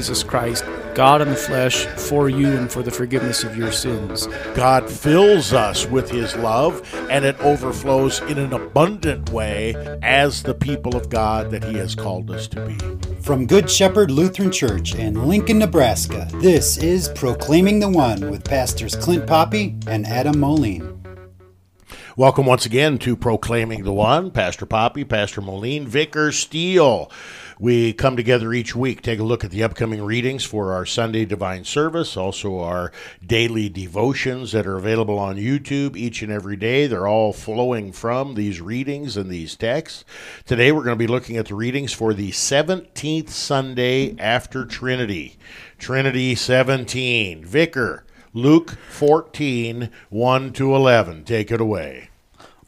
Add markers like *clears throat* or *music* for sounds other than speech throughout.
Jesus Christ, God in the flesh, for you and for the forgiveness of your sins. God fills us with His love, and it overflows in an abundant way as the people of God that He has called us to be. From Good Shepherd Lutheran Church in Lincoln, Nebraska, this is Proclaiming the One with Pastors Clint Poppy and Adam Moline. Welcome once again to Proclaiming the One. Pastor Poppy, Pastor Moline, Vicar Steele. We come together each week, take a look at the upcoming readings for our Sunday Divine Service, also our daily devotions that are available on YouTube each and every day. They're all flowing from these readings and these texts. Today we're going to be looking at the readings for the 17th Sunday after Trinity. Trinity 17. Vicar, Luke 14, 1 to 11. Take it away.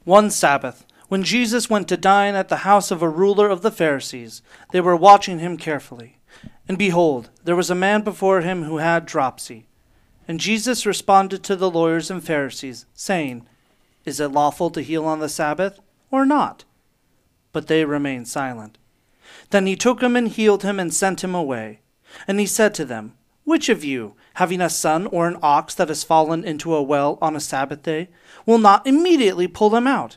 One Sabbath, when Jesus went to dine at the house of a ruler of the Pharisees, they were watching him carefully. And behold, there was a man before him who had dropsy. And Jesus responded to the lawyers and Pharisees, saying, Is it lawful to heal on the Sabbath, or not? But they remained silent. Then he took him and healed him and sent him away. And he said to them, Which of you, having a son or an ox that has fallen into a well on a Sabbath day, will not immediately pull them out?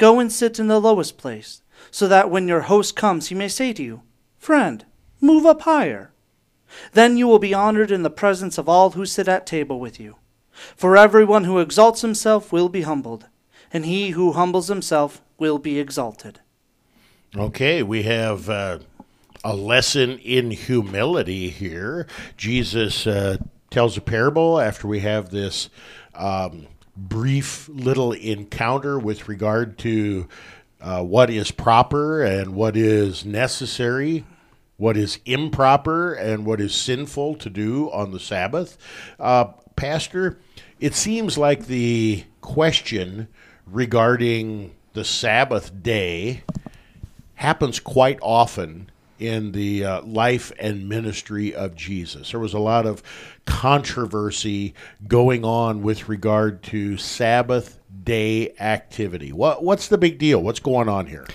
Go and sit in the lowest place, so that when your host comes, he may say to you, Friend, move up higher. Then you will be honored in the presence of all who sit at table with you. For everyone who exalts himself will be humbled, and he who humbles himself will be exalted. Okay, we have uh, a lesson in humility here. Jesus uh, tells a parable after we have this. Um, brief little encounter with regard to uh, what is proper and what is necessary, what is improper and what is sinful to do on the Sabbath. Uh, Pastor, it seems like the question regarding the Sabbath day happens quite often in the uh, life and ministry of Jesus. There was a lot of controversy going on with regard to Sabbath day activity. What what's the big deal? What's going on here?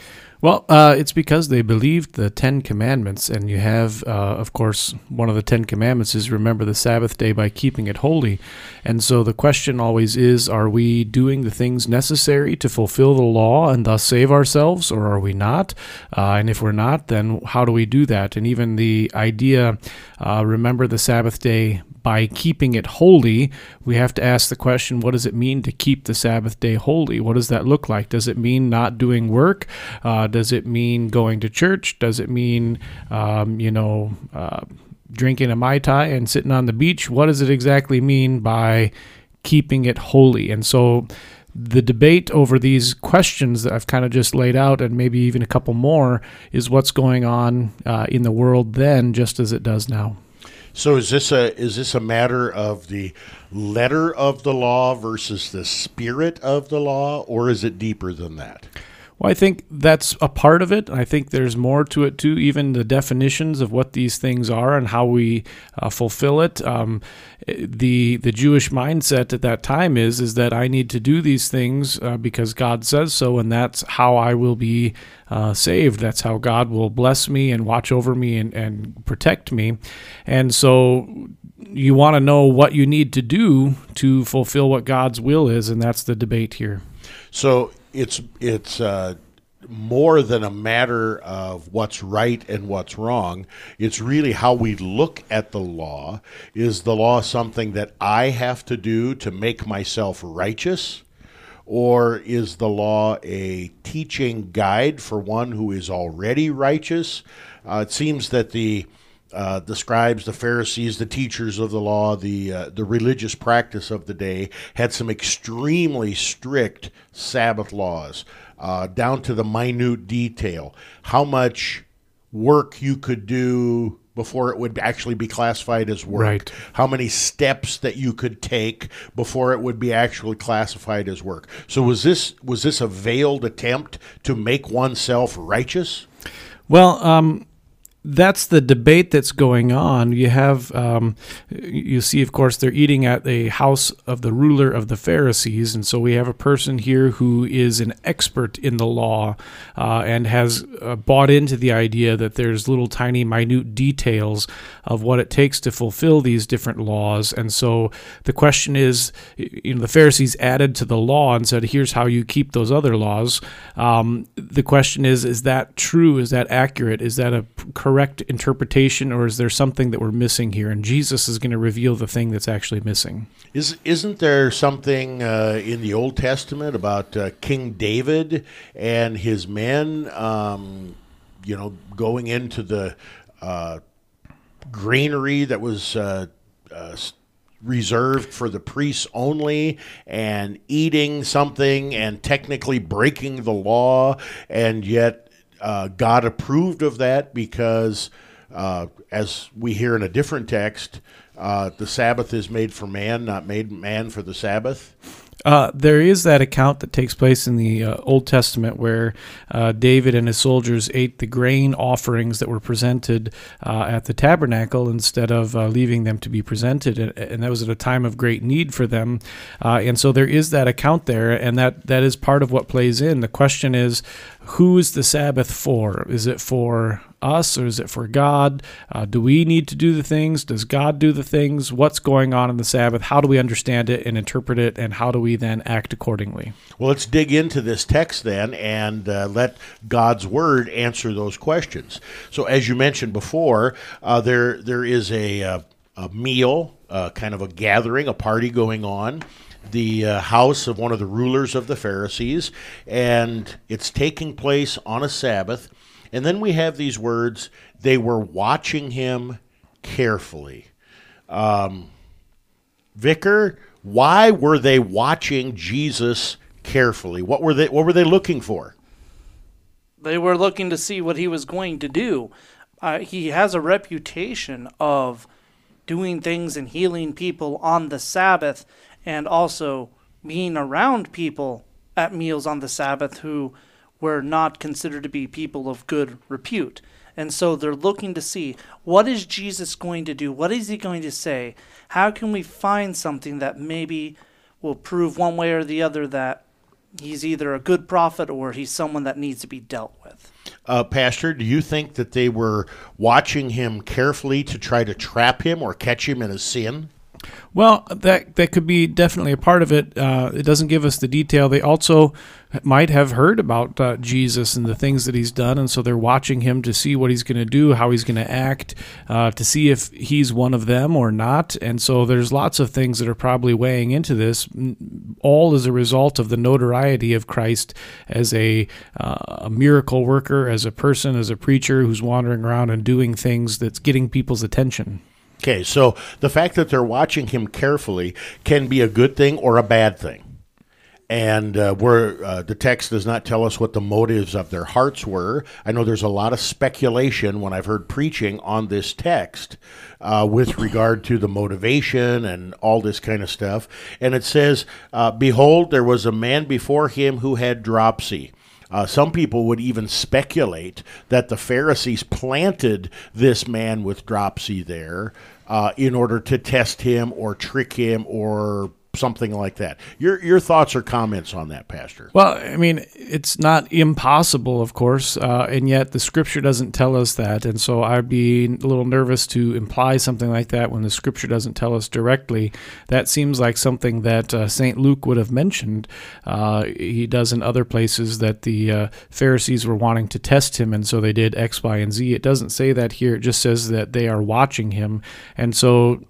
Well, uh, it's because they believed the Ten Commandments, and you have, uh, of course, one of the Ten Commandments is remember the Sabbath day by keeping it holy. And so the question always is are we doing the things necessary to fulfill the law and thus save ourselves, or are we not? Uh, and if we're not, then how do we do that? And even the idea, uh, remember the Sabbath day by keeping it holy, we have to ask the question what does it mean to keep the Sabbath day holy? What does that look like? Does it mean not doing work? Uh, does it mean going to church? Does it mean, um, you know, uh, drinking a Mai Tai and sitting on the beach? What does it exactly mean by keeping it holy? And so, the debate over these questions that I've kind of just laid out, and maybe even a couple more, is what's going on uh, in the world then, just as it does now. So is this a is this a matter of the letter of the law versus the spirit of the law, or is it deeper than that? Well, I think that's a part of it. I think there's more to it too, even the definitions of what these things are and how we uh, fulfill it. Um, the the Jewish mindset at that time is is that I need to do these things uh, because God says so, and that's how I will be uh, saved. That's how God will bless me and watch over me and, and protect me. And so you want to know what you need to do to fulfill what God's will is, and that's the debate here. So it's it's uh, more than a matter of what's right and what's wrong. It's really how we look at the law. Is the law something that I have to do to make myself righteous? Or is the law a teaching guide for one who is already righteous? Uh, it seems that the uh, the scribes, the Pharisees, the teachers of the law, the uh, the religious practice of the day had some extremely strict Sabbath laws, uh, down to the minute detail. How much work you could do before it would actually be classified as work. Right. How many steps that you could take before it would be actually classified as work. So was this was this a veiled attempt to make oneself righteous? Well, um, that's the debate that's going on. You have, um, you see, of course, they're eating at a house of the ruler of the Pharisees, and so we have a person here who is an expert in the law uh, and has uh, bought into the idea that there's little tiny, minute details of what it takes to fulfill these different laws. And so the question is, you know, the Pharisees added to the law and said, "Here's how you keep those other laws." Um, the question is, is that true? Is that accurate? Is that a correct correct interpretation, or is there something that we're missing here? And Jesus is going to reveal the thing that's actually missing. Is isn't there something uh, in the Old Testament about uh, King David and his men? Um, you know, going into the uh, granary that was uh, uh, reserved for the priests only and eating something and technically breaking the law and yet uh, God approved of that because, uh, as we hear in a different text, uh, the Sabbath is made for man, not made man for the Sabbath. Uh, there is that account that takes place in the uh, Old Testament where uh, David and his soldiers ate the grain offerings that were presented uh, at the tabernacle instead of uh, leaving them to be presented, and, that was at a time of great need for them. Uh, and so there is that account there, and that that is part of what plays in. The question is, who is the Sabbath for? Is it for us or is it for God? Uh, do we need to do the things? Does God do the things? What's going on in the Sabbath? How do we understand it and interpret it? And how do we then act accordingly? Well, let's dig into this text then and uh, let God's Word answer those questions. So, as you mentioned before, uh, there there is a, uh, a meal, uh, kind of a gathering, a party going on the uh, house of one of the rulers of the Pharisees, and it's taking place on a Sabbath. And then we have these words they were watching him carefully. Um, Vicar, why were they watching Jesus carefully? What were they, what were they looking for? They were looking to see what he was going to do. Uh, he has a reputation of doing things and healing people on the Sabbath and also being around people at meals on the Sabbath who were not considered to be people of good repute. And so they're looking to see what is Jesus going to do? What is he going to say? How can we find something that maybe will prove one way or the other that he's either a good prophet or he's someone that needs to be dealt with? Uh, Pastor, do you think that they were watching him carefully to try to trap him or catch him in a sin? Well, that that could be definitely a part of it. Uh, it doesn't give us the detail. They also might have heard about uh, Jesus and the things that he's done, and so they're watching him to see what he's going to do, how he's going to act, uh, to see if he's one of them or not. And so there's lots of things that are probably weighing into this, all as a result of the notoriety of Christ as a, uh, a miracle worker, as a person, as a preacher who's wandering around and doing things that's getting people's attention. Okay, so the fact that they're watching him carefully can be a good thing or a bad thing. And uh, where uh, the text does not tell us what the motives of their hearts were. I know there's a lot of speculation when I've heard preaching on this text uh, with regard to the motivation and all this kind of stuff. And it says, uh, Behold, there was a man before him who had dropsy. Uh, some people would even speculate that the Pharisees planted this man with dropsy there uh, in order to test him or trick him or something like that. Your your thoughts or comments on that, Pastor? Well, I mean, it's not impossible, of course, uh, and yet the Scripture doesn't tell us that, and so I'd be a little nervous to imply something like that when the Scripture doesn't tell us directly. That seems like something that uh, Saint Luke would have mentioned. Uh, he does in other places that the uh, Pharisees were wanting to test him, and so they did X, Y, and Z. It doesn't say that here. It just says that they are watching him, and so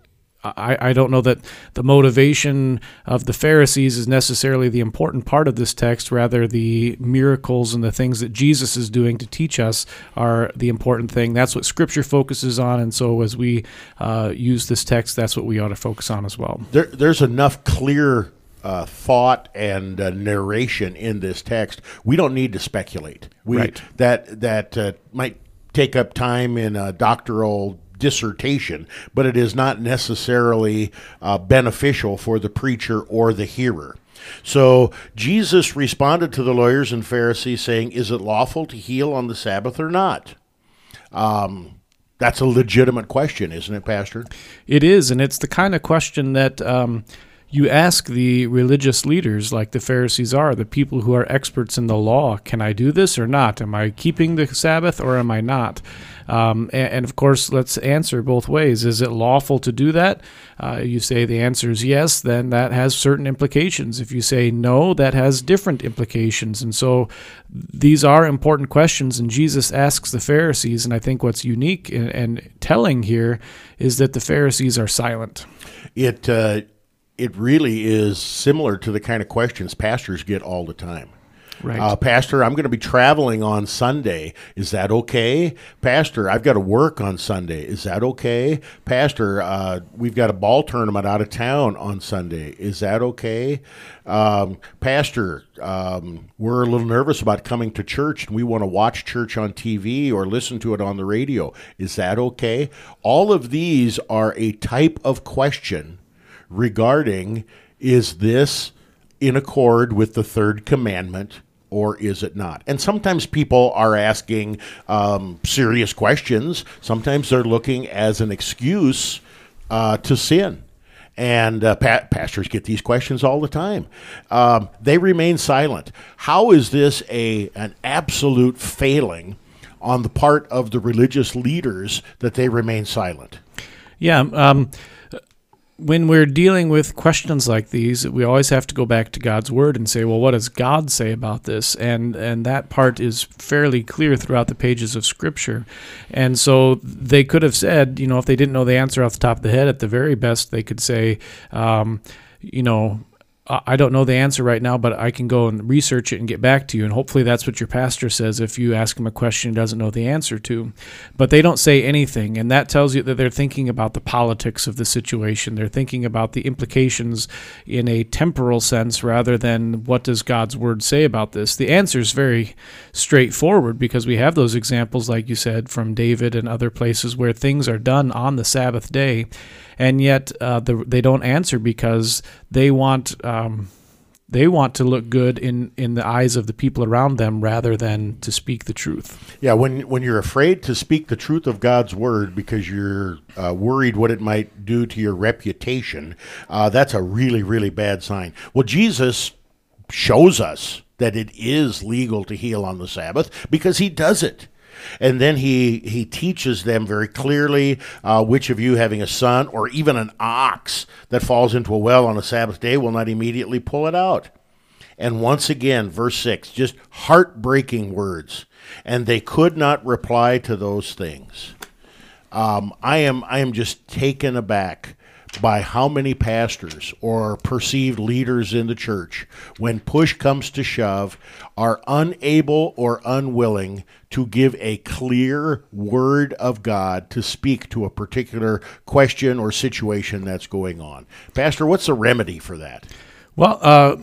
I, I don't know that the motivation of the Pharisees is necessarily the important part of this text. Rather, the miracles and the things that Jesus is doing to teach us are the important thing. That's what Scripture focuses on. And so, as we uh, use this text, that's what we ought to focus on as well. There, there's enough clear uh, thought and uh, narration in this text. We don't need to speculate. We, right. That that uh, might take up time in a doctoral dissertation, but it is not necessarily uh, beneficial for the preacher or the hearer. So Jesus responded to the lawyers and Pharisees, saying, Is it lawful to heal on the Sabbath or not? Um, that's a legitimate question, isn't it, Pastor? It is, and it's the kind of question that um, you ask the religious leaders, like the Pharisees are, the people who are experts in the law. Can I do this or not? Am I keeping the Sabbath or am I not? Um, and, and, of course, let's answer both ways. Is it lawful to do that? Uh, you say the answer is yes, then that has certain implications. If you say no, that has different implications. And so these are important questions. And Jesus asks the Pharisees, and I think what's unique and, and telling here is that the Pharisees are silent. It uh, it really is similar to the kind of questions pastors get all the time. Right. Uh, Pastor, I'm going to be traveling on Sunday. Is that okay? Pastor, I've got to work on Sunday. Is that okay? Pastor, uh, we've got a ball tournament out of town on Sunday. Is that okay? Um, Pastor, um, we're a little nervous about coming to church and we want to watch church on TV or listen to it on the radio. Is that okay? All of these are a type of question regarding is this in accord with the third commandment or is it not? And sometimes people are asking um, serious questions. Sometimes they're looking as an excuse uh, to sin. And uh, pa- pastors get these questions all the time. Um, they remain silent. How is this a an absolute failing on the part of the religious leaders that they remain silent? Yeah. Um, when we're dealing with questions like these, we always have to go back to God's word and say, well, what does God say about this? And and that part is fairly clear throughout the pages of Scripture. And so they could have said, you know, if they didn't know the answer off the top of the head, at the very best, they could say, um, you know, I don't know the answer right now, but I can go and research it and get back to you. And hopefully that's what your pastor says if you ask him a question he doesn't know the answer to. But they don't say anything. And that tells you that they're thinking about the politics of the situation. They're thinking about the implications in a temporal sense rather than what does God's word say about this. The answer is very straightforward because we have those examples, like you said, from David and other places where things are done on the Sabbath day and yet uh, the, they don't answer because they want um, they want to look good in, in the eyes of the people around them rather than to speak the truth. Yeah, when when you're afraid to speak the truth of God's word because you're uh, worried what it might do to your reputation, uh, that's a really really bad sign. Well, Jesus shows us that it is legal to heal on the Sabbath because he does it. And then he, he teaches them very clearly uh, which of you having a son or even an ox that falls into a well on a Sabbath day will not immediately pull it out. And once again, verse 6, just heartbreaking words. And they could not reply to those things. Um, I am I am just taken aback by how many pastors or perceived leaders in the church, when push comes to shove, are unable or unwilling to give a clear word of God to speak to a particular question or situation that's going on. Pastor, what's the remedy for that? Well, uh,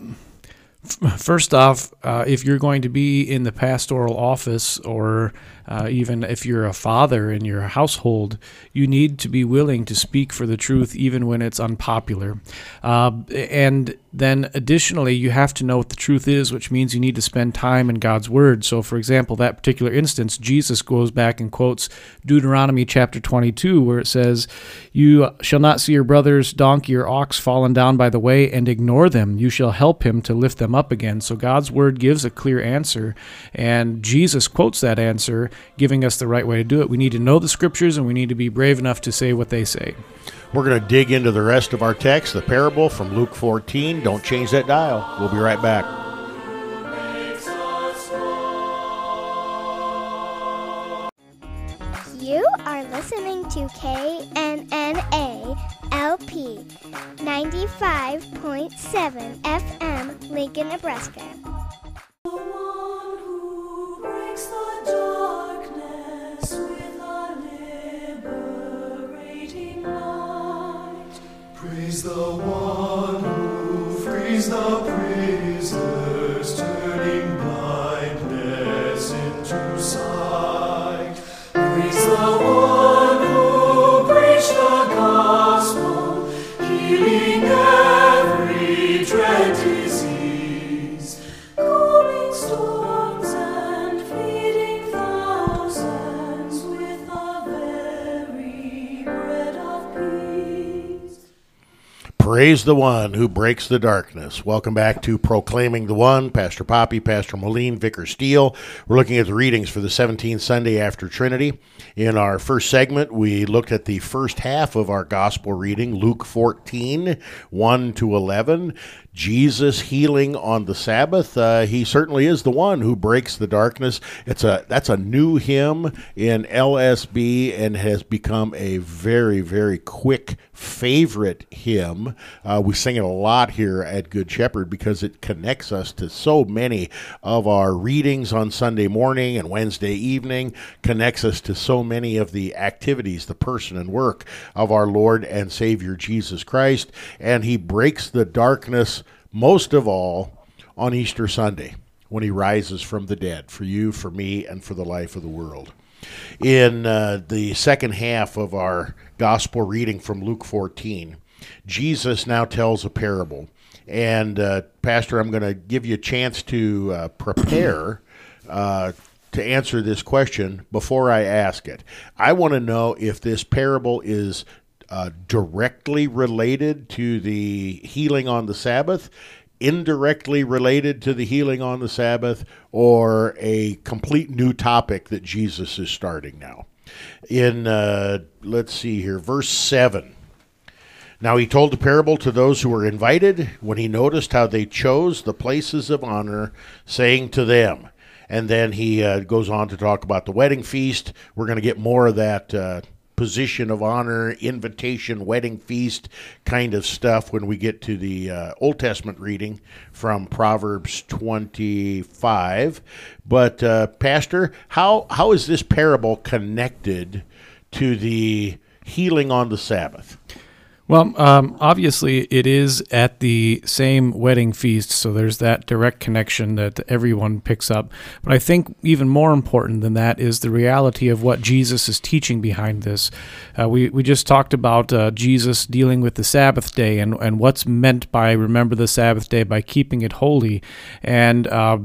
first off, uh, if you're going to be in the pastoral office or uh, even if you're a father in your household, you need to be willing to speak for the truth even when it's unpopular. Uh, and then additionally, you have to know what the truth is, which means you need to spend time in God's Word. So, for example, that particular instance, Jesus goes back and quotes Deuteronomy chapter 22, where it says, You shall not see your brother's donkey or ox fallen down by the way and ignore them. You shall help him to lift them up again. So, God's Word gives a clear answer, and Jesus quotes that answer, giving us the right way to do it. We need to know the Scriptures, and we need to be brave enough to say what they say. We're going to dig into the rest of our text, the parable from Luke 14. Don't change that dial. We'll be right back. You are listening to KNNA LP 95.7 FM, Lincoln, Nebraska. The one who breaks the darkness with a liberating light. Praise the one who frees the prisoners, turning Praise the one who breaks the darkness. Welcome back to Proclaiming the One. Pastor Poppy, Pastor Moline, Vicar Steele. We're looking at the readings for the 17th Sunday after Trinity. In our first segment, we looked at the first half of our gospel reading, Luke 14, 1 to 11. Jesus healing on the Sabbath. Uh, he certainly is the one who breaks the darkness. It's a that's a new hymn in LSB and has become a very very quick favorite hymn. Uh, we sing it a lot here at Good Shepherd because it connects us to so many of our readings on Sunday morning and Wednesday evening. Connects us to so many of the activities, the person and work of our Lord and Savior Jesus Christ, and He breaks the darkness most of all on Easter Sunday when he rises from the dead for you, for me, and for the life of the world. In uh, the second half of our gospel reading from Luke 14, Jesus now tells a parable. And, uh, Pastor, I'm going to give you a chance to uh, prepare uh, to answer this question before I ask it. I want to know if this parable is uh, directly related to the healing on the Sabbath, indirectly related to the healing on the Sabbath, or a complete new topic that Jesus is starting now. In, uh, let's see here, verse 7. Now he told the parable to those who were invited when he noticed how they chose the places of honor, saying to them, and then he uh, goes on to talk about the wedding feast. We're going to get more of that uh, position of honor, invitation, wedding feast kind of stuff when we get to the uh, Old Testament reading from Proverbs 25. But, uh, Pastor, how, how is this parable connected to the healing on the Sabbath? Well, um, obviously, it is at the same wedding feast, so there's that direct connection that everyone picks up. But I think even more important than that is the reality of what Jesus is teaching behind this. Uh, we, we just talked about uh, Jesus dealing with the Sabbath day and, and what's meant by remember the Sabbath day by keeping it holy. And uh,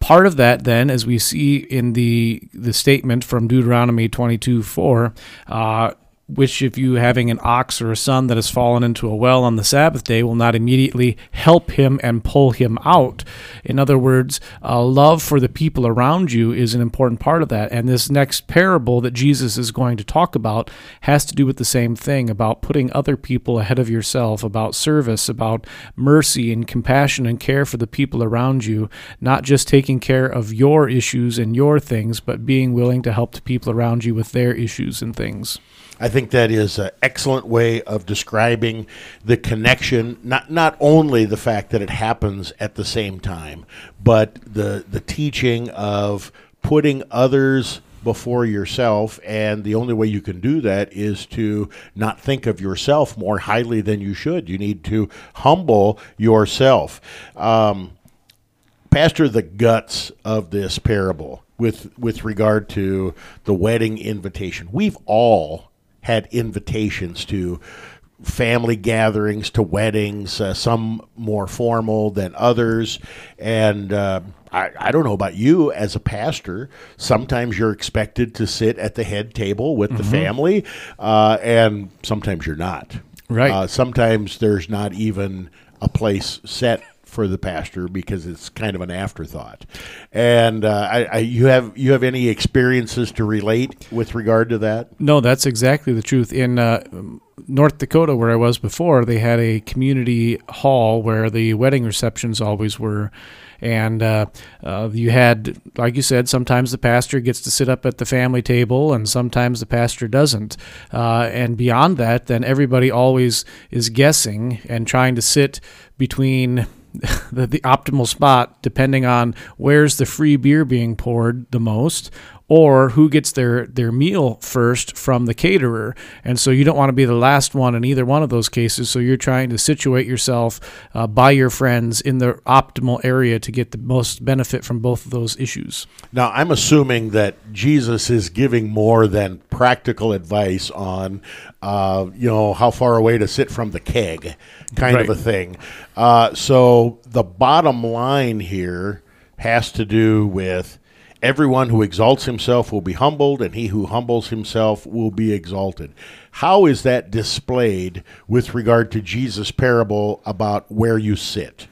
part of that, then, as we see in the, the statement from Deuteronomy 22 4, uh, which if you having an ox or a son that has fallen into a well on the Sabbath day will not immediately help him and pull him out. In other words, uh, love for the people around you is an important part of that. And this next parable that Jesus is going to talk about has to do with the same thing about putting other people ahead of yourself, about service, about mercy and compassion and care for the people around you, not just taking care of your issues and your things, but being willing to help the people around you with their issues and things. I think that is an excellent way of describing the connection. Not not only the fact that it happens at the same time, but the the teaching of putting others before yourself, and the only way you can do that is to not think of yourself more highly than you should. You need to humble yourself. Um, Pastor, the guts of this parable with with regard to the wedding invitation. We've all had invitations to family gatherings, to weddings, uh, some more formal than others, and. Uh, I, I don't know about you as a pastor. Sometimes you're expected to sit at the head table with the family, uh, and sometimes you're not. Right. Uh, sometimes there's not even a place set for the pastor because it's kind of an afterthought. And uh, I, I, you have you have any experiences to relate with regard to that? No, that's exactly the truth. In uh, North Dakota, where I was before, they had a community hall where the wedding receptions always were. And uh, uh, you had, like you said, sometimes the pastor gets to sit up at the family table, and sometimes the pastor doesn't. Uh, and beyond that, then everybody always is guessing and trying to sit between *laughs* the, the optimal spot depending on where's the free beer being poured the most or who gets their, their meal first from the caterer. And so you don't want to be the last one in either one of those cases. So you're trying to situate yourself uh, by your friends in the optimal area to get the most benefit from both of those issues. Now, I'm assuming that Jesus is giving more than practical advice on, uh, you know, how far away to sit from the keg, kind of a thing. Uh, so the bottom line here has to do with everyone who exalts himself will be humbled, and he who humbles himself will be exalted. How is that displayed with regard to Jesus' parable about where you sit?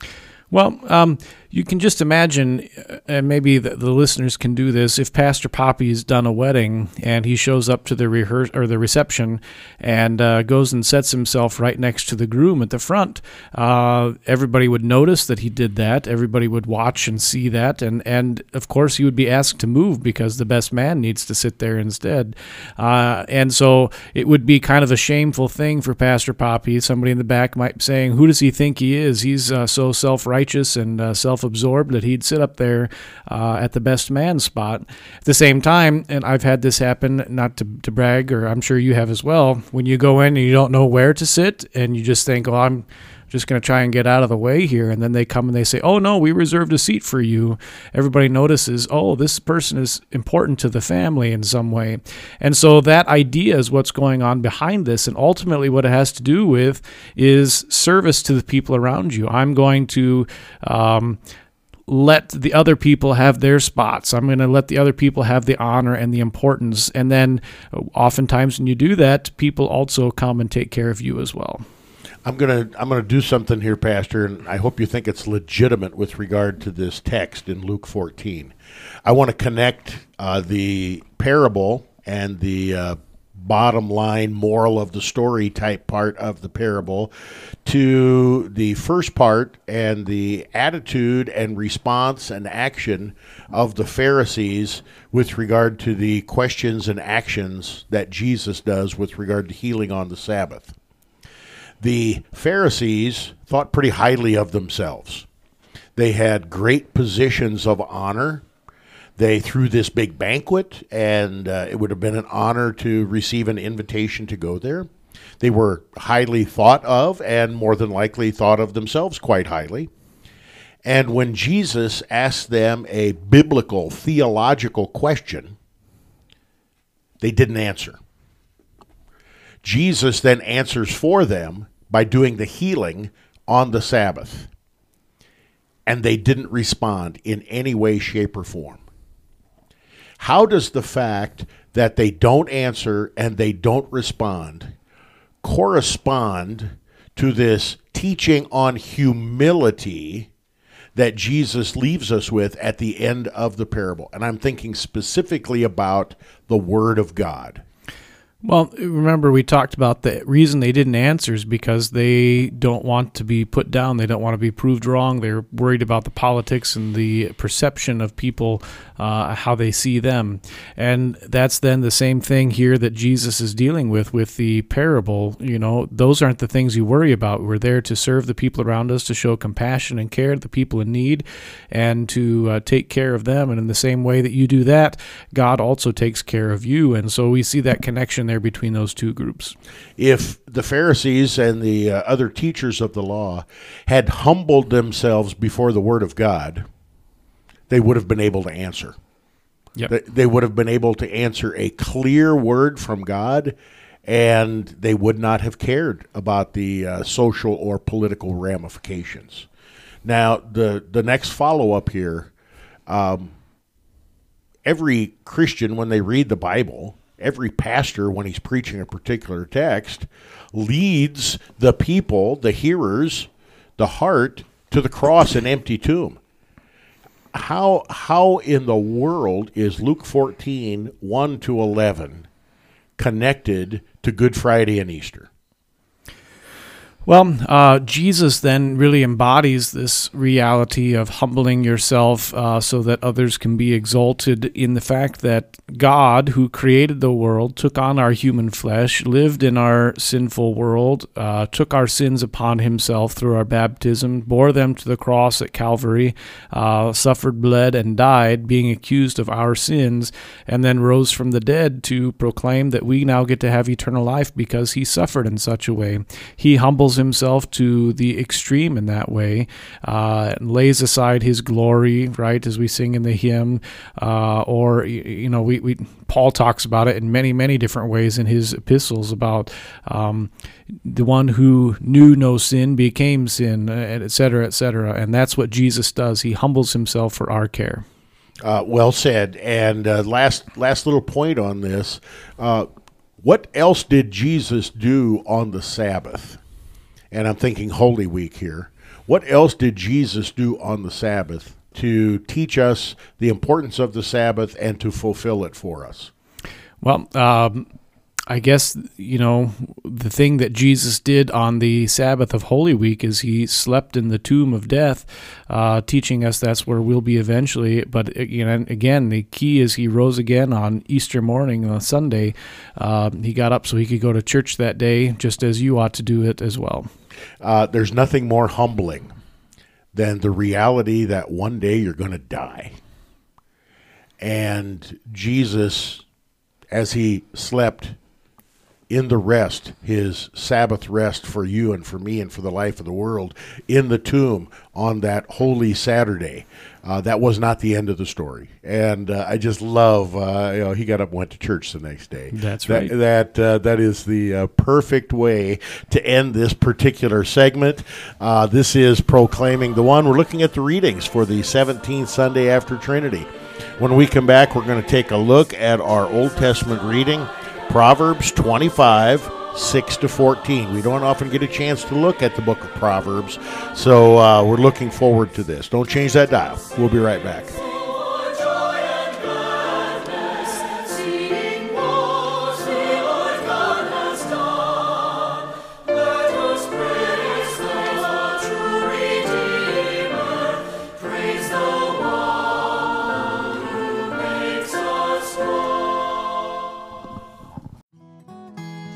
Well, um, you can just imagine, uh, and maybe the, the listeners can do this. If Pastor Poppy's done a wedding and he shows up to the rehearse or the reception and uh, goes and sets himself right next to the groom at the front, uh, everybody would notice that he did that. Everybody would watch and see that, and and of course he would be asked to move because the best man needs to sit there instead. Uh, and so it would be kind of a shameful thing for Pastor Poppy. Somebody in the back might be saying, "Who does he think he is? He's uh, so self-righteous and uh, self-absorbed that he'd sit up there uh, at the best man spot." At the same time, and I've had this happen, not to, to brag, or I'm sure you have as well. When you go in and you don't know where to sit, and you just think, "Oh, I'm." Just going to try and get out of the way here. And then they come and they say, Oh, no, we reserved a seat for you. Everybody notices, Oh, this person is important to the family in some way. And so that idea is what's going on behind this. And ultimately, what it has to do with is service to the people around you. I'm going to. Um, let the other people have their spots. I'm going to let the other people have the honor and the importance. And then, oftentimes, when you do that, people also come and take care of you as well. I'm gonna I'm gonna do something here, Pastor, and I hope you think it's legitimate with regard to this text in Luke 14. I want to connect uh, the parable and the uh, bottom line moral of the story type part of the parable to the first part and the attitude and response and action of the Pharisees with regard to the questions and actions that Jesus does with regard to healing on the Sabbath the Pharisees thought pretty highly of themselves. They had great positions of honor. They threw this big banquet, and uh, it would have been an honor to receive an invitation to go there. They were highly thought of, and more than likely thought of themselves quite highly. And when Jesus asked them a biblical, theological question, they didn't answer. Jesus then answers for them by doing the healing on the Sabbath. And they didn't respond in any way, shape, or form. How does the fact that they don't answer and they don't respond correspond to this teaching on humility that Jesus leaves us with at the end of the parable? And I'm thinking specifically about the Word of God. Well, remember we talked about the reason they didn't answer is because they don't want to be put down. They don't want to be proved wrong. They're worried about the politics and the perception of people, uh, how they see them. And that's then the same thing here that Jesus is dealing with with the parable. You know, those aren't the things you worry about. We're there to serve the people around us, to show compassion and care to the people in need, and to uh, take care of them. And in the same way that you do that, God also takes care of you. And so we see that connection there between those two groups. if the Pharisees and the uh, other teachers of the law had humbled themselves before the Word of God, they would have been able to answer. Yep. They, they would have been able to answer a clear word from God, and they would not have cared about the uh, social or political ramifications. Now, the the next follow up here, um, every Christian when they read the Bible, every pastor when he's preaching a particular text, leads the people, the hearers, the heart to the cross and empty tomb how how in the world is Luke 14, 1 to 11 connected to Good Friday and Easter? Well, uh, Jesus then really embodies this reality of humbling yourself uh, so that others can be exalted in the fact that God, who created the world, took on our human flesh, lived in our sinful world, uh, took our sins upon himself through our baptism, bore them to the cross at Calvary, uh, suffered, bled, and died, being accused of our sins, and then rose from the dead to proclaim that we now get to have eternal life because he suffered in such a way. He humbles himself to the extreme in that way, uh, lays aside his glory, right, as we sing in the hymn, uh, or you know, we, we Paul talks about it in many many different ways in his epistles about um, the one who knew no sin became sin, uh, et cetera, et cetera, and that's what Jesus does. He humbles himself for our care. Uh, well said. And uh, last last little point on this: uh, what else did Jesus do on the Sabbath? And I'm thinking Holy Week here. What else did Jesus do on the Sabbath to teach us the importance of the Sabbath and to fulfill it for us? Well, um, I guess, you know, the thing that Jesus did on the Sabbath of Holy Week is he slept in the tomb of death, uh, teaching us that's where we'll be eventually. But you know, again, the key is he rose again on Easter morning on Sunday. Uh, he got up so he could go to church that day, just as you ought to do it as well. Uh, there's nothing more humbling than the reality that one day you're going to die. And Jesus, as he slept in the rest, his Sabbath rest for you and for me and for the life of the world, in the tomb on that holy Saturday. Uh, that was not the end of the story, and uh, I just love. Uh, you know, he got up and went to church the next day. That's That- right. That uh, that is the uh, perfect way to end this particular segment. Uh, this is proclaiming the one. We're looking at the readings for the 17th Sunday after Trinity. When we come back, we're going to take a look at our Old Testament reading, Proverbs 25. 6 to 14. We don't often get a chance to look at the book of Proverbs, so uh, we're looking forward to this. Don't change that dial. We'll be right back.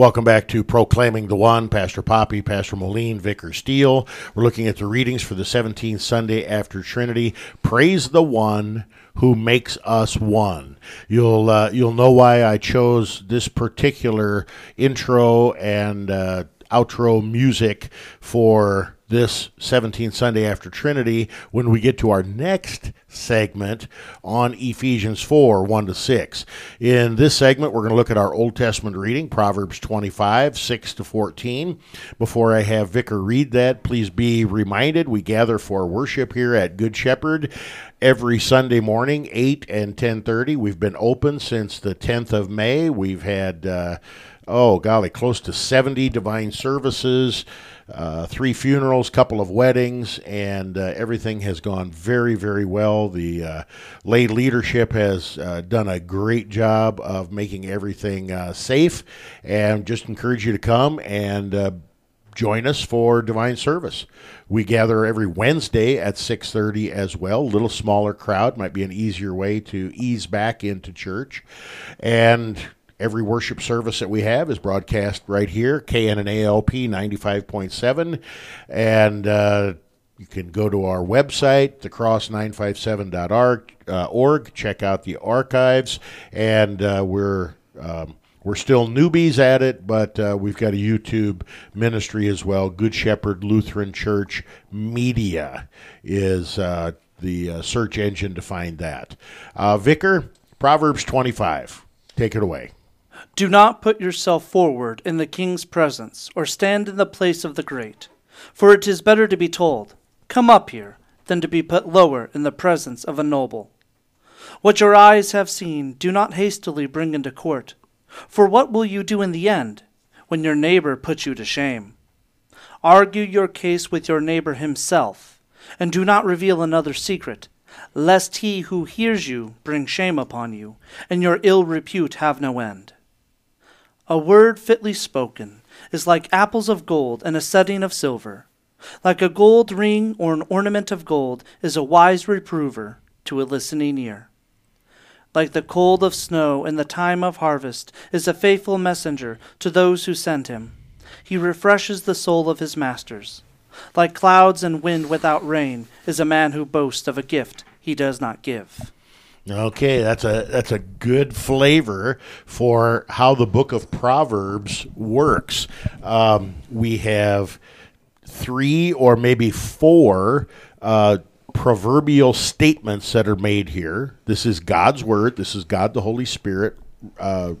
Welcome back to Proclaiming the One. Pastor Poppy, Pastor Moline, Vicar Steele. We're looking at the readings for the 17th Sunday after Trinity. Praise the One who makes us one. You'll uh, you'll know why I chose this particular intro and uh, outro music for this 17th Sunday after Trinity when we get to our next segment on Ephesians 4 1 to 6. In this segment, we're going to look at our Old Testament reading, Proverbs 25 6 to 14. Before I have Vicar read that, please be reminded we gather for worship here at Good Shepherd every Sunday morning, 8 and 10:30. We've been open since the 10th of May. We've had uh, oh golly, close to 70 divine services, uh, three funerals, couple of weddings, and uh, everything has gone very, very well. The uh, lay leadership has uh, done a great job of making everything uh, safe, and just encourage you to come and join us for divine service. We gather every Wednesday at 6:30 as well. A little smaller crowd might be an easier way to ease back into church. And every worship service that we have is broadcast right here, KNNALP 95.7 and uh, you can go to our website, thecross957.org, uh, check out the archives, and uh, we're um, we're still newbies at it, but uh, we've got a YouTube ministry as well. Good Shepherd Lutheran Church Media is uh, the uh, search engine to find that. Uh, Vicar, Proverbs 25. Take it away. Do not put yourself forward in the king's presence, or stand in the place of the great. For it is better to be told, Come up here, than to be put lower in the presence of a noble. What your eyes have seen, do not hastily bring into court. For what will you do in the end, when your neighbor puts you to shame? Argue your case with your neighbor himself, and do not reveal another secret, lest he who hears you bring shame upon you, and your ill repute have no end. A word fitly spoken is like apples of gold in a setting of silver. Like a gold ring or an ornament of gold is a wise reprover to a listening ear. Like the cold of snow in the time of harvest is a faithful messenger to those who send him. He refreshes the soul of his masters. Like clouds and wind without rain is a man who boasts of a gift he does not give. Okay, that's a that's a good flavor for how the book of Proverbs works. Um, we have three or maybe four uh, proverbial statements that are made here. This is God's word. This is God the Holy Spirit. Uh,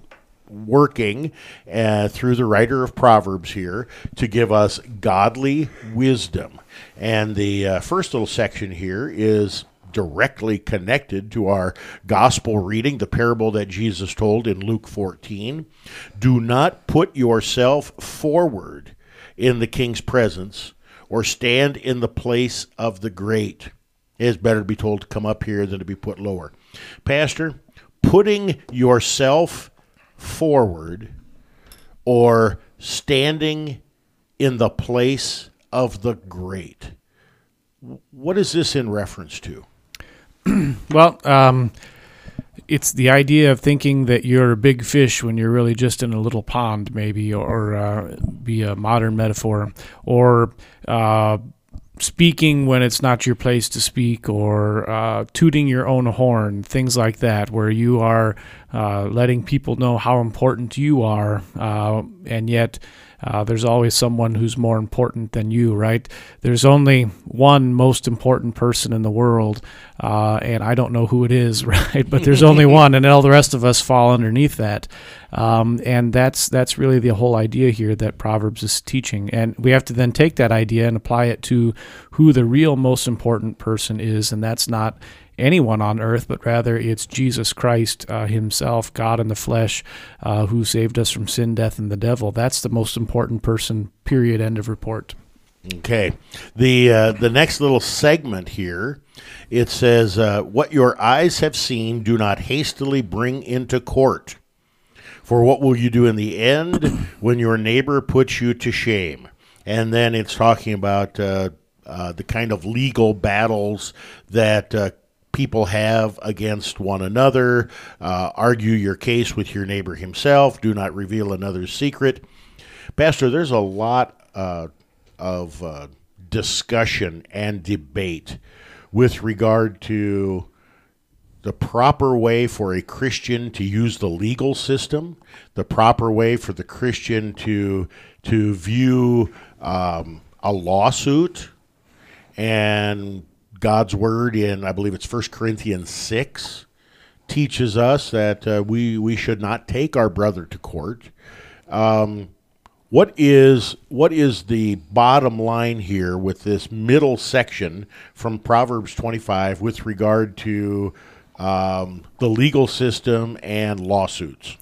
working uh, through the writer of Proverbs here to give us godly wisdom. And the uh, first little section here is directly connected to our gospel reading, the parable that Jesus told in Luke 14. Do not put yourself forward in the king's presence or stand in the place of the great. It is better to be told to come up here than to be put lower. Pastor, putting yourself forward or standing in the place of the great. What is this in reference to? *clears throat* Well, um, it's the idea of thinking that you're a big fish when you're really just in a little pond, maybe, or uh, be a modern metaphor, or uh, speaking when it's not your place to speak, or uh, tooting your own horn, things like that, where you are uh, letting people know how important you are, uh, and yet. Uh, there's always someone who's more important than you, right? There's only one most important person in the world, uh, and I don't know who it is, *laughs* right? But there's only *laughs* one, and all the rest of us fall underneath that. Um, and that's that's really the whole idea here that Proverbs is teaching, and we have to then take that idea and apply it to who the real most important person is, and that's not anyone on earth, but rather it's Jesus Christ uh, Himself, God in the flesh, uh, who saved us from sin, death, and the devil. That's the most important person. Period. End of report. Okay, the uh, the next little segment here, it says, uh, "What your eyes have seen, do not hastily bring into court. For what will you do in the end when your neighbor puts you to shame?" And then it's talking about uh, uh, the kind of legal battles that uh, people have against one another. Uh, argue your case with your neighbor himself. Do not reveal another's secret. Pastor, there's a lot uh, of uh, discussion and debate with regard to the proper way for a Christian to use the legal system, the proper way for the Christian to to view um, a lawsuit, and God's word in I believe it's 1 Corinthians six teaches us that uh, we we should not take our brother to court. Um, what is what is the bottom line here with this middle section from Proverbs 25 with regard to um, the legal system and lawsuits?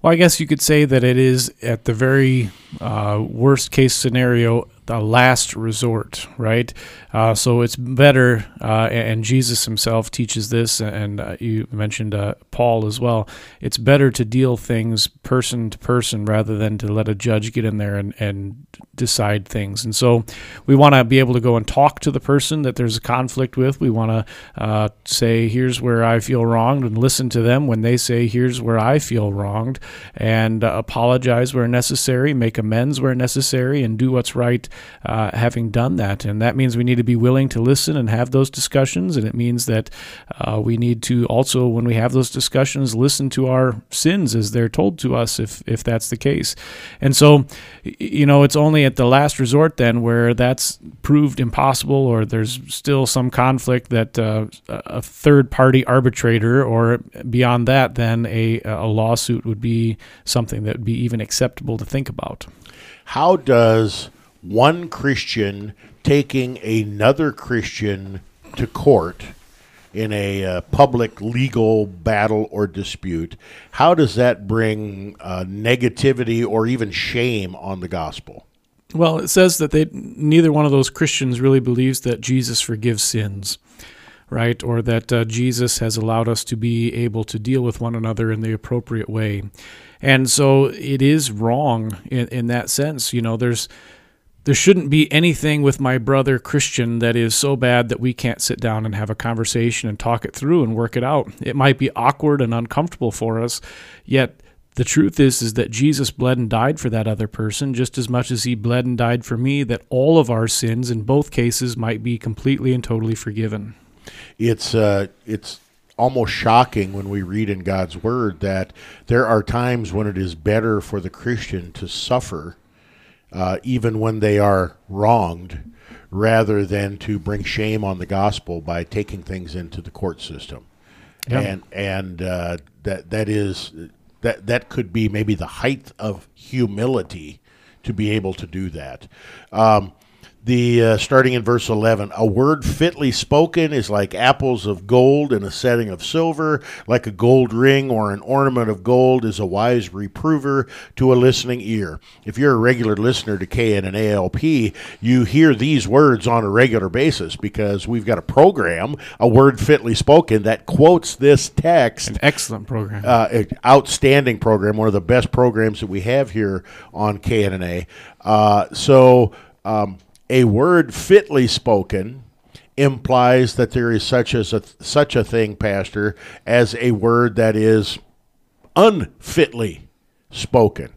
Well, I guess you could say that it is at the very uh, worst case scenario, the last resort, right? Uh, so it's better, uh, and Jesus himself teaches this, and uh, you mentioned uh, Paul as well. It's better to deal things person to person rather than to let a judge get in there and, and decide things. And so we want to be able to go and talk to the person that there's a conflict with. We want to uh, say, here's where I feel wronged, and listen to them when they say, here's where I feel wronged, and uh, apologize where necessary, make amends where necessary, and do what's right uh, having done that. And that means we need to be willing to listen and have those discussions. And it means that uh, we need to also, when we have those discussions, listen to our sins as they're told to us, if, if that's the case. And so, you know, it's only at the last resort then where that's proved impossible or there's still some conflict that uh, a third party arbitrator or beyond that, then a, a lawsuit would be something that would be even acceptable to think about. How does one Christian taking another Christian to court in a uh, public legal battle or dispute, how does that bring uh, negativity or even shame on the gospel? Well, it says that they neither one of those Christians really believes that Jesus forgives sins, right? Or that uh, Jesus has allowed us to be able to deal with one another in the appropriate way. And so it is wrong in, in that sense. You know, there's there shouldn't be anything with my brother Christian that is so bad that we can't sit down and have a conversation and talk it through and work it out. It might be awkward and uncomfortable for us, yet the truth is is that Jesus bled and died for that other person just as much as he bled and died for me that all of our sins in both cases might be completely and totally forgiven. it's uh, it's almost shocking when we read in God's word that there are times when it is better for the Christian to suffer, uh, even when they are wronged, rather than to bring shame on the gospel by taking things into the court system. Yeah. And and uh, that that is that that could be maybe the height of humility to be able to do that. Um, the uh, starting in verse 11 a word fitly spoken is like apples of gold in a setting of silver like a gold ring or an ornament of gold is a wise reprover to a listening ear if you're a regular listener to kn and alp you hear these words on a regular basis because we've got a program a word fitly spoken that quotes this text An excellent program. uh, a outstanding program, one of the best programs that we have here on KNNA. Uh, so, um, a word fitly spoken implies that there is such as a such a thing, Pastor, as a word that is unfitly spoken.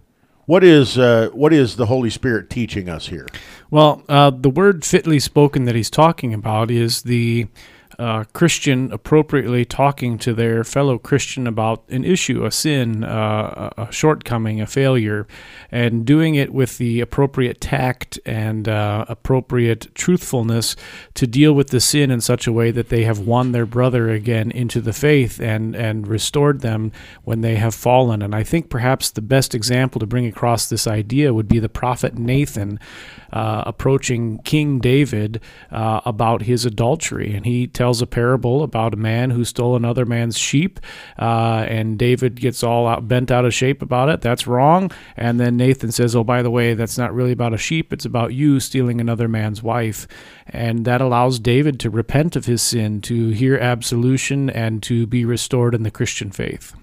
What is uh, what is the Holy Spirit teaching us here? Well, uh, the word fitly spoken that he's talking about is the uh, Christian appropriately talking to their fellow Christian about an issue, a sin, uh, a shortcoming, a failure, and doing it with the appropriate tact and uh, appropriate truthfulness to deal with the sin in such a way that they have won their brother again into the faith and, and restored them when they have fallen. And I think perhaps the best example to bring across this idea would be the prophet Nathan uh, approaching King David uh, about his adultery. And he tells a parable about a man who stole another man's sheep, uh, and David gets all out, bent out of shape about it. That's wrong. And then Nathan says, Oh, by the way, that's not really about a sheep, it's about you stealing another man's wife. And that allows David to repent of his sin, to hear absolution, and to be restored in the Christian faith.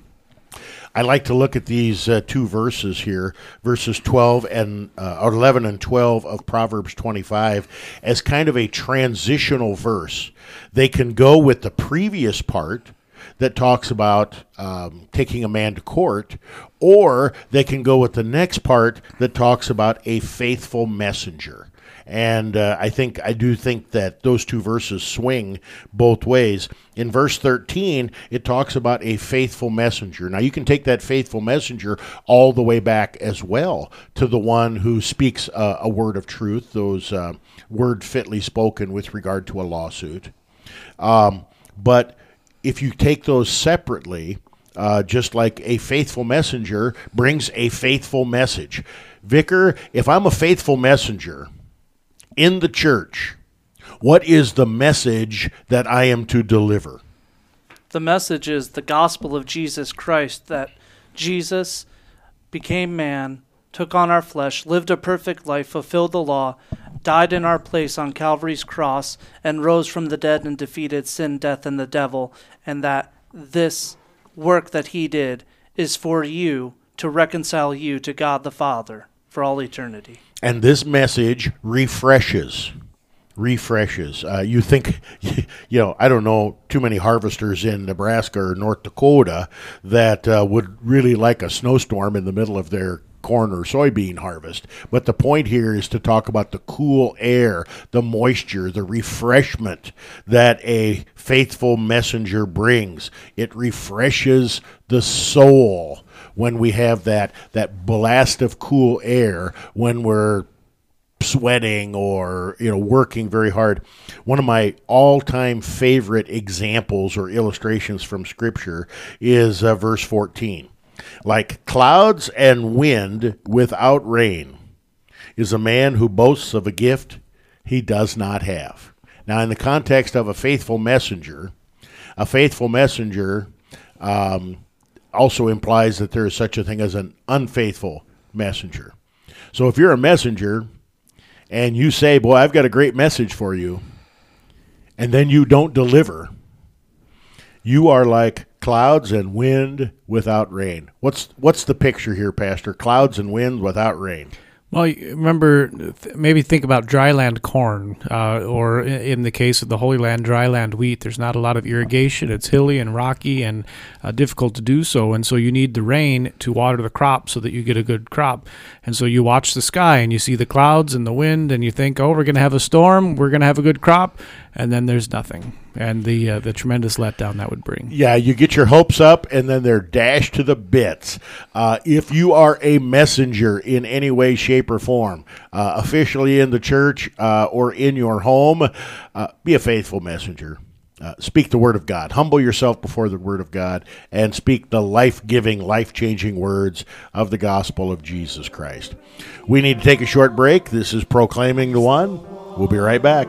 I like to look at these uh, two verses here, verses 12 and uh, or 11 and 12 of Proverbs 25, as kind of a transitional verse. They can go with the previous part that talks about um, taking a man to court, or they can go with the next part that talks about a faithful messenger. And uh, I think I do think that those two verses swing both ways. In verse 13, it talks about a faithful messenger. Now, you can take that faithful messenger all the way back as well to the one who speaks a word of truth, those uh, word fitly spoken with regard to a lawsuit. Um, but if you take those separately, uh, just like a faithful messenger brings a faithful message. Vicar, if I'm a faithful messenger, in the church, what is the message that I am to deliver? The message is the gospel of Jesus Christ that Jesus became man, took on our flesh, lived a perfect life, fulfilled the law, died in our place on Calvary's cross, and rose from the dead and defeated sin, death, and the devil, and that this work that he did is for you to reconcile you to God the Father for all eternity. And this message refreshes. Refreshes. Uh, you think, *laughs* you know, I don't know too many harvesters in Nebraska or North Dakota that uh, would really like a snowstorm in the middle of their corn or soybean harvest. But the point here is to talk about the cool air, the moisture, the refreshment that a faithful messenger brings. It refreshes the soul when we have that that blast of cool air when we're sweating or you know working very hard one of my all-time favorite examples or illustrations from scripture is uh, verse 14 like clouds and wind without rain is a man who boasts of a gift he does not have. Now in the context of a faithful messenger a faithful messenger um, also implies that there is such a thing as an unfaithful messenger so if you're a messenger and you say, Boy, I've got a great message for you, and then you don't deliver, you are like clouds and wind without rain. What's what's the picture here, Pastor? Clouds and wind without rain. Well, remember, maybe think about dryland corn, uh, or in the case of the Holy Land dryland wheat. There's not a lot of irrigation. It's hilly and rocky and uh, difficult to do so, and so you need the rain to water the crop so that you get a good crop. And so you watch the sky and you see the clouds and the wind, and you think, "Oh, we're going to have a storm. We're going to have a good crop," and then there's nothing, and the uh, the tremendous letdown that would bring. Yeah, you get your hopes up and then they're dashed to the bits. Uh, if you are a messenger in any way, shape, or form, uh, officially in the church uh, or in your home, uh, be a faithful messenger. Uh, speak the word of God. Humble yourself before the word of God and speak the life giving, life changing words of the gospel of Jesus Christ. We need to take a short break. This is Proclaiming the One. We'll be right back.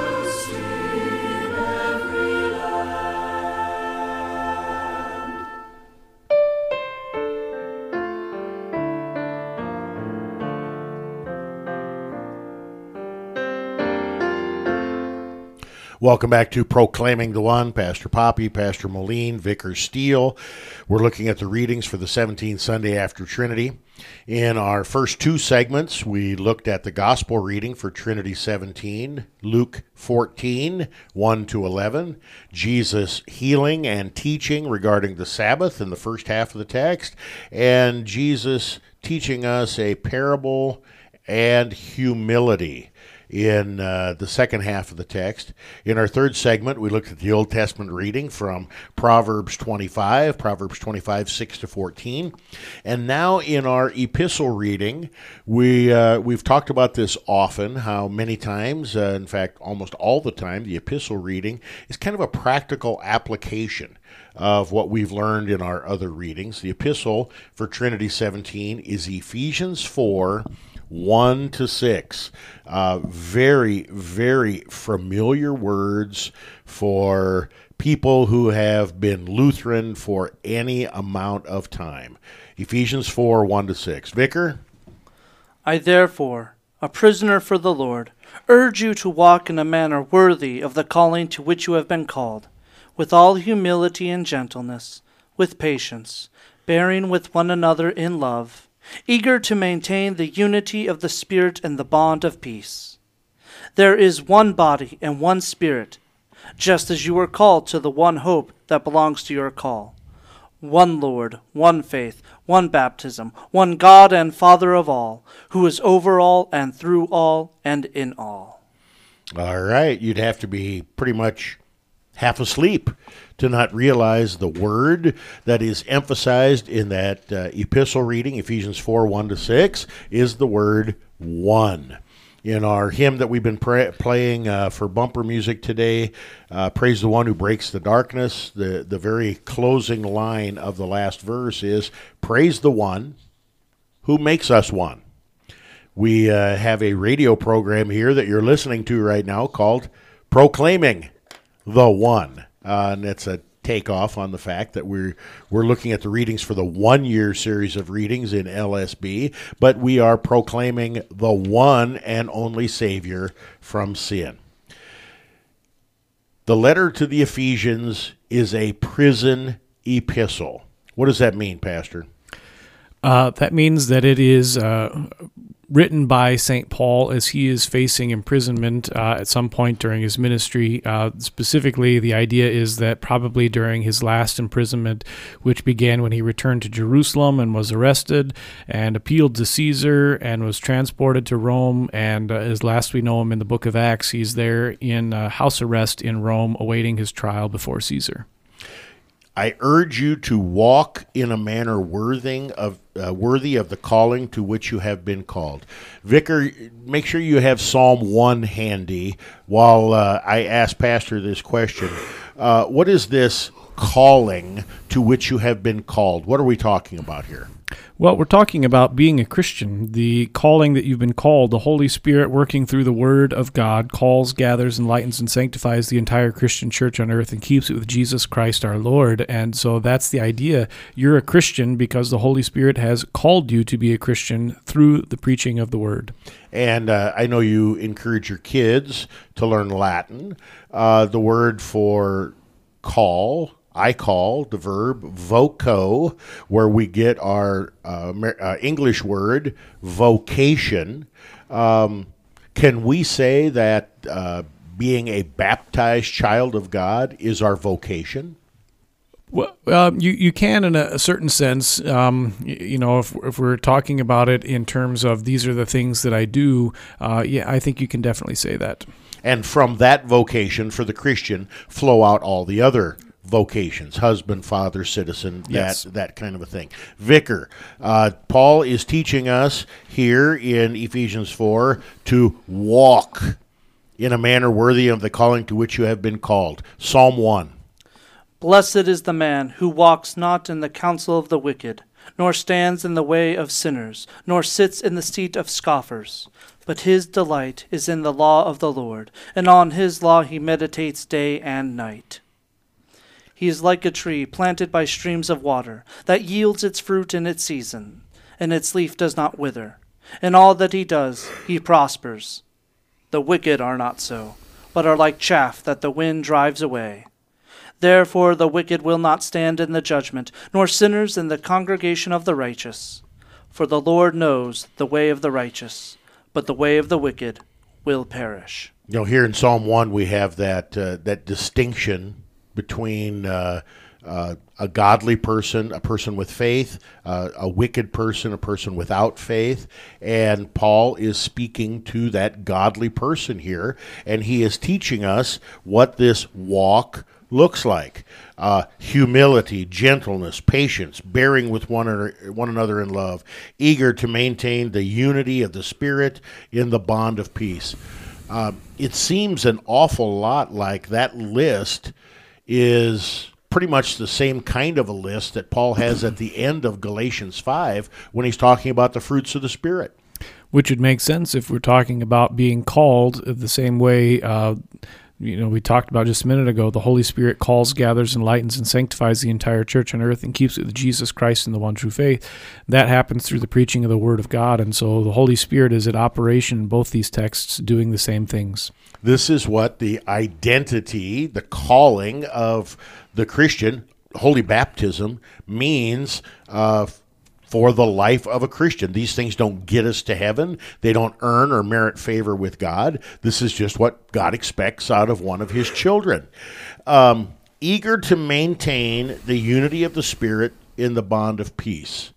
Welcome back to Proclaiming the One. Pastor Poppy, Pastor Moline, Vicar Steele. We're looking at the readings for the 17th Sunday after Trinity. In our first two segments, we looked at the gospel reading for Trinity 17, Luke 14, 1 to 11, Jesus healing and teaching regarding the Sabbath in the first half of the text, and Jesus teaching us a parable and humility in uh, the second half of the text. In our third segment, we looked at the Old Testament reading from Proverbs 25, Proverbs 25, 6 to 14. And now in our epistle reading, we, uh, we've talked about this often, how many times, uh, in fact, almost all the time, the epistle reading is kind of a practical application of what we've learned in our other readings. The epistle for Trinity 17 is Ephesians 4 1 to 6. Uh, very, very familiar words for people who have been Lutheran for any amount of time. Ephesians 4 1 to 6. Vicar? I therefore, a prisoner for the Lord, urge you to walk in a manner worthy of the calling to which you have been called, with all humility and gentleness, with patience, bearing with one another in love, eager to maintain the unity of the Spirit and the bond of peace. There is one body and one Spirit, just as you were called to the one hope that belongs to your call one Lord, one faith, one baptism, one God and Father of all, who is over all and through all and in all. All right. You'd have to be pretty much half asleep to not realize the word that is emphasized in that uh, epistle reading, Ephesians 4 1 to 6, is the word one. In our hymn that we've been pra- playing uh, for bumper music today, uh, Praise the One Who Breaks the Darkness, the, the very closing line of the last verse is Praise the One who makes us one. We uh, have a radio program here that you're listening to right now called Proclaiming the One. Uh, and it's a takeoff on the fact that we're we're looking at the readings for the one year series of readings in LSB, but we are proclaiming the one and only Savior from sin. The letter to the Ephesians is a prison epistle. What does that mean, Pastor? Uh, that means that it is uh, written by St. Paul as he is facing imprisonment uh, at some point during his ministry. Uh, specifically, the idea is that probably during his last imprisonment, which began when he returned to Jerusalem and was arrested and appealed to Caesar and was transported to Rome. And uh, as last we know him in the book of Acts, he's there in uh, house arrest in Rome awaiting his trial before Caesar. I urge you to walk in a manner worthy of uh, worthy of the calling to which you have been called. Vicar, make sure you have Psalm one handy while uh, I ask Pastor this question. Uh, what is this calling to which you have been called. What are we talking about here? Well, we're talking about being a Christian, the calling that you've been called. The Holy Spirit, working through the Word of God, calls, gathers, enlightens, and sanctifies the entire Christian church on earth and keeps it with Jesus Christ our Lord. And so that's the idea. You're a Christian because the Holy Spirit has called you to be a Christian through the preaching of the Word. And uh, I know you encourage your kids to learn Latin. Uh, the word for call, I call, the verb voco, where we get our uh, uh, English word vocation. Um, can we say that uh, being a baptized child of God is our vocation? Well, uh, you you can in a, certain sense. Um, y- you know, if if we're talking about it in terms of these are the things that I do, uh, yeah, I think you can definitely say that. And from that vocation for the Christian flow out all the other vocations husband, father, citizen, Yes. that, that kind of a thing. Vicar. Uh, Paul is teaching us here in Ephesians 4 to walk in a manner worthy of the calling to which you have been called. Psalm 1. Blessed is the man who walks not in the counsel of the wicked, nor stands in the way of sinners, nor sits in the seat of scoffers. But his delight is in the law of the Lord, and on his law he meditates day and night. He is like a tree planted by streams of water, that yields its fruit in its season, and its leaf does not wither. In all that he does, he prospers. The wicked are not so, but are like chaff that the wind drives away. Therefore the wicked will not stand in the judgment, nor sinners in the congregation of the righteous. For the Lord knows the way of the righteous, but the way of the wicked will perish. You know, here in Psalm 1, we have that, uh, that distinction between uh, uh, a godly person, a person with faith, uh, a wicked person, a person without faith. And Paul is speaking to that godly person here, and he is teaching us what this walk looks like uh, humility, gentleness, patience, bearing with one another, one another in love, eager to maintain the unity of the Spirit in the bond of peace. Uh, it seems an awful lot like that list is pretty much the same kind of a list that Paul has at the end of Galatians 5 when he's talking about the fruits of the Spirit. which would make sense if we're talking about being called the same way uh, you know we talked about just a minute ago the holy spirit calls gathers enlightens and sanctifies the entire church on earth and keeps it with jesus christ in the one true faith. That happens through the preaching of the word of god. And so the holy spirit is at operation in both these texts doing the same things This is what the identity, the calling of the Christian, holy baptism, means uh, for the life of a Christian. These things don't get us to heaven, they don't earn or merit favor with God. This is just what God expects out of one of his children. Um, eager to maintain the unity of the Spirit in the bond of peace.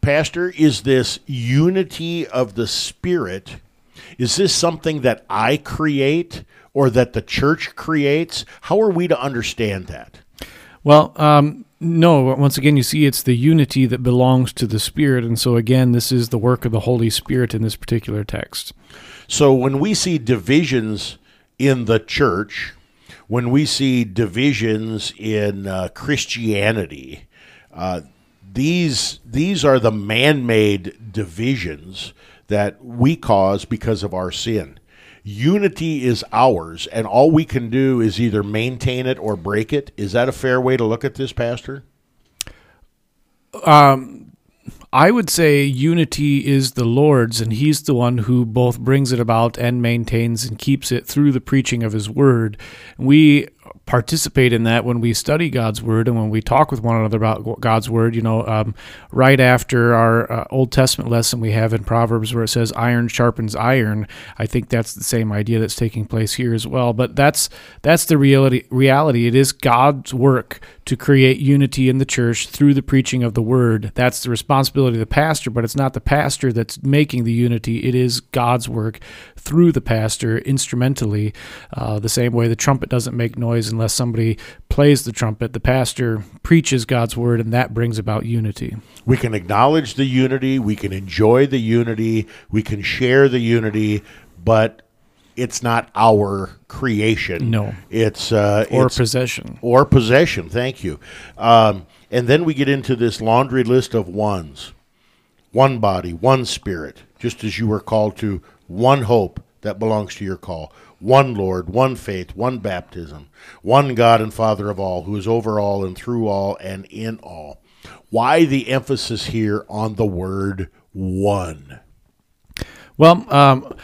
Pastor, is this unity of the Spirit? Is this something that I create or that the church creates? How are we to understand that? Well, um, no. Once again, you see, it's the unity that belongs to the Spirit, and so again, this is the work of the Holy Spirit in this particular text. So when we see divisions in the church, when we see divisions in uh, Christianity, uh, these these are the man-made divisions that we cause because of our sin. Unity is ours, and all we can do is either maintain it or break it. Is that a fair way to look at this, Pastor? Um, I would say unity is the Lord's, and He's the one who both brings it about and maintains and keeps it through the preaching of His Word. We participate in that when we study God's Word and when we talk with one another about God's Word. You know, um, right after our uh, Old Testament lesson we have in Proverbs where it says iron sharpens iron, I think that's the same idea that's taking place here as well. But that's that's the reality. Reality. It is God's work to create unity in the church through the preaching of the Word. That's the responsibility of the pastor, but it's not the pastor that's making the unity. It is God's work through the pastor instrumentally. Uh, the same way the trumpet doesn't make noise unless somebody plays the trumpet. The pastor preaches God's word, and that brings about unity. We can acknowledge the unity, we can enjoy the unity, we can share the unity, but it's not our creation. No. it's uh, or it's, possession. or possession. Thank you. Um, and then we get into this laundry list of ones one body, one spirit, just as you were called to one hope that belongs to your call, one Lord, one faith, one baptism, one God and Father of all, who is over all and through all and in all. Why the emphasis here on the word one? Well, um,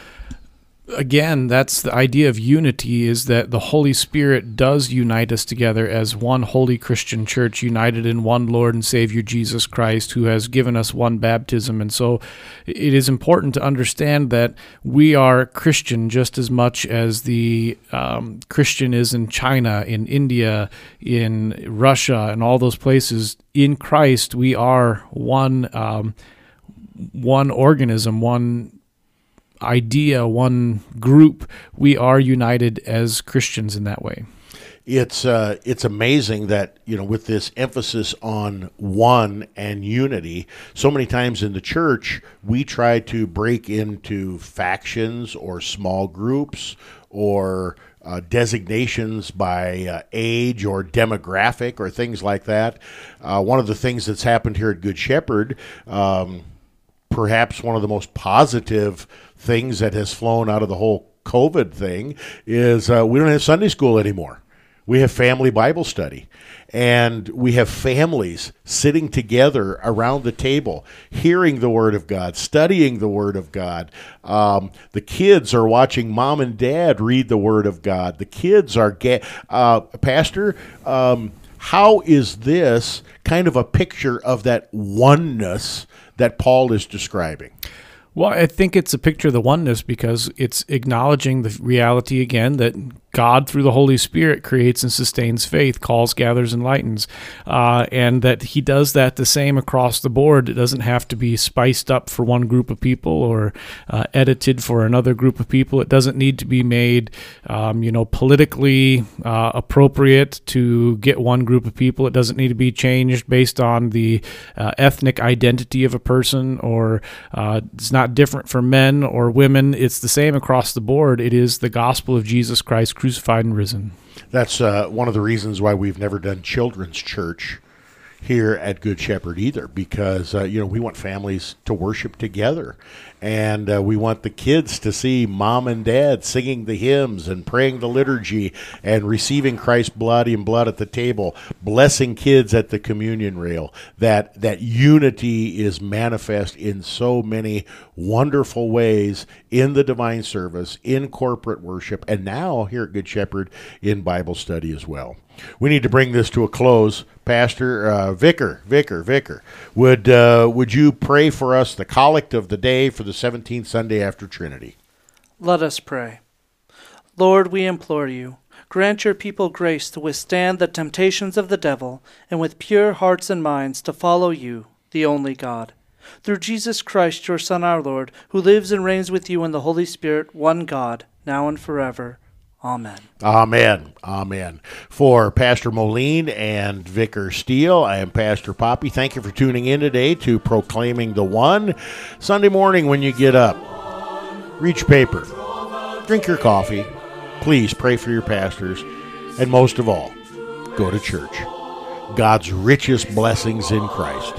again, that's the idea of unity is that the Holy Spirit does unite us together as one holy Christian church, united in one Lord and Savior Jesus Christ, who has given us one baptism. And so it is important to understand that we are Christian just as much as the um, Christian is in China, in India, in Russia, and all those places. In Christ, we are one. Um, one organism, one idea, one group, we are united as Christians in that way. It's uh, it's amazing that you know with this emphasis on one and unity, so many times in the church we try to break into factions or small groups or uh, designations by uh, age or demographic or things like that. Uh, one of the things that's happened here at Good Shepherd. Um, perhaps one of the most positive things that has flown out of the whole COVID thing is uh, we don't have Sunday school anymore. We have family Bible study. And we have families sitting together around the table, hearing the Word of God, studying the Word of God. Um, the kids are watching mom and dad read the Word of God. The kids are, ga- uh, Pastor, um, how is this kind of a picture of that oneness that Paul is describing? Well, I think it's a picture of the oneness because it's acknowledging the reality again that God, through the Holy Spirit, creates and sustains faith, calls, gathers, enlightens, uh, and that He does that the same across the board. It doesn't have to be spiced up for one group of people or uh, edited for another group of people. It doesn't need to be made, um, you know, politically uh, appropriate to get one group of people. It doesn't need to be changed based on the uh, ethnic identity of a person, or uh, it's not different for men or women. It's the same across the board. It is the gospel of Jesus Christ crucified and risen. That's uh, one of the reasons why we've never done children's church here at Good Shepherd either, because uh, you know we want families to worship together, and uh, we want the kids to see mom and dad singing the hymns and praying the liturgy and receiving Christ's blood and blood at the table, blessing kids at the communion rail. That that unity is manifest in so many wonderful ways in the divine service, in corporate worship, and now here at Good Shepherd in Bible study as well. We need to bring this to a close. Pastor uh, Vicar, Vicar, Vicar, would uh, would you pray for us the collect of the day for the 17th Sunday after Trinity? Let us pray. Lord, we implore you, grant your people grace to withstand the temptations of the devil, and with pure hearts and minds to follow you, the only God. Through Jesus Christ, your Son, our Lord, who lives and reigns with you in the Holy Spirit, one God, now and forever. Amen. Amen. Amen. For Pastor Moline and Vicar Steele, I am Pastor Poppy. Thank you for tuning in today to Proclaiming the One. Sunday morning when you get up, reach paper, drink your coffee, please pray for your pastors, and most of all, go to church. God's richest blessings in Christ.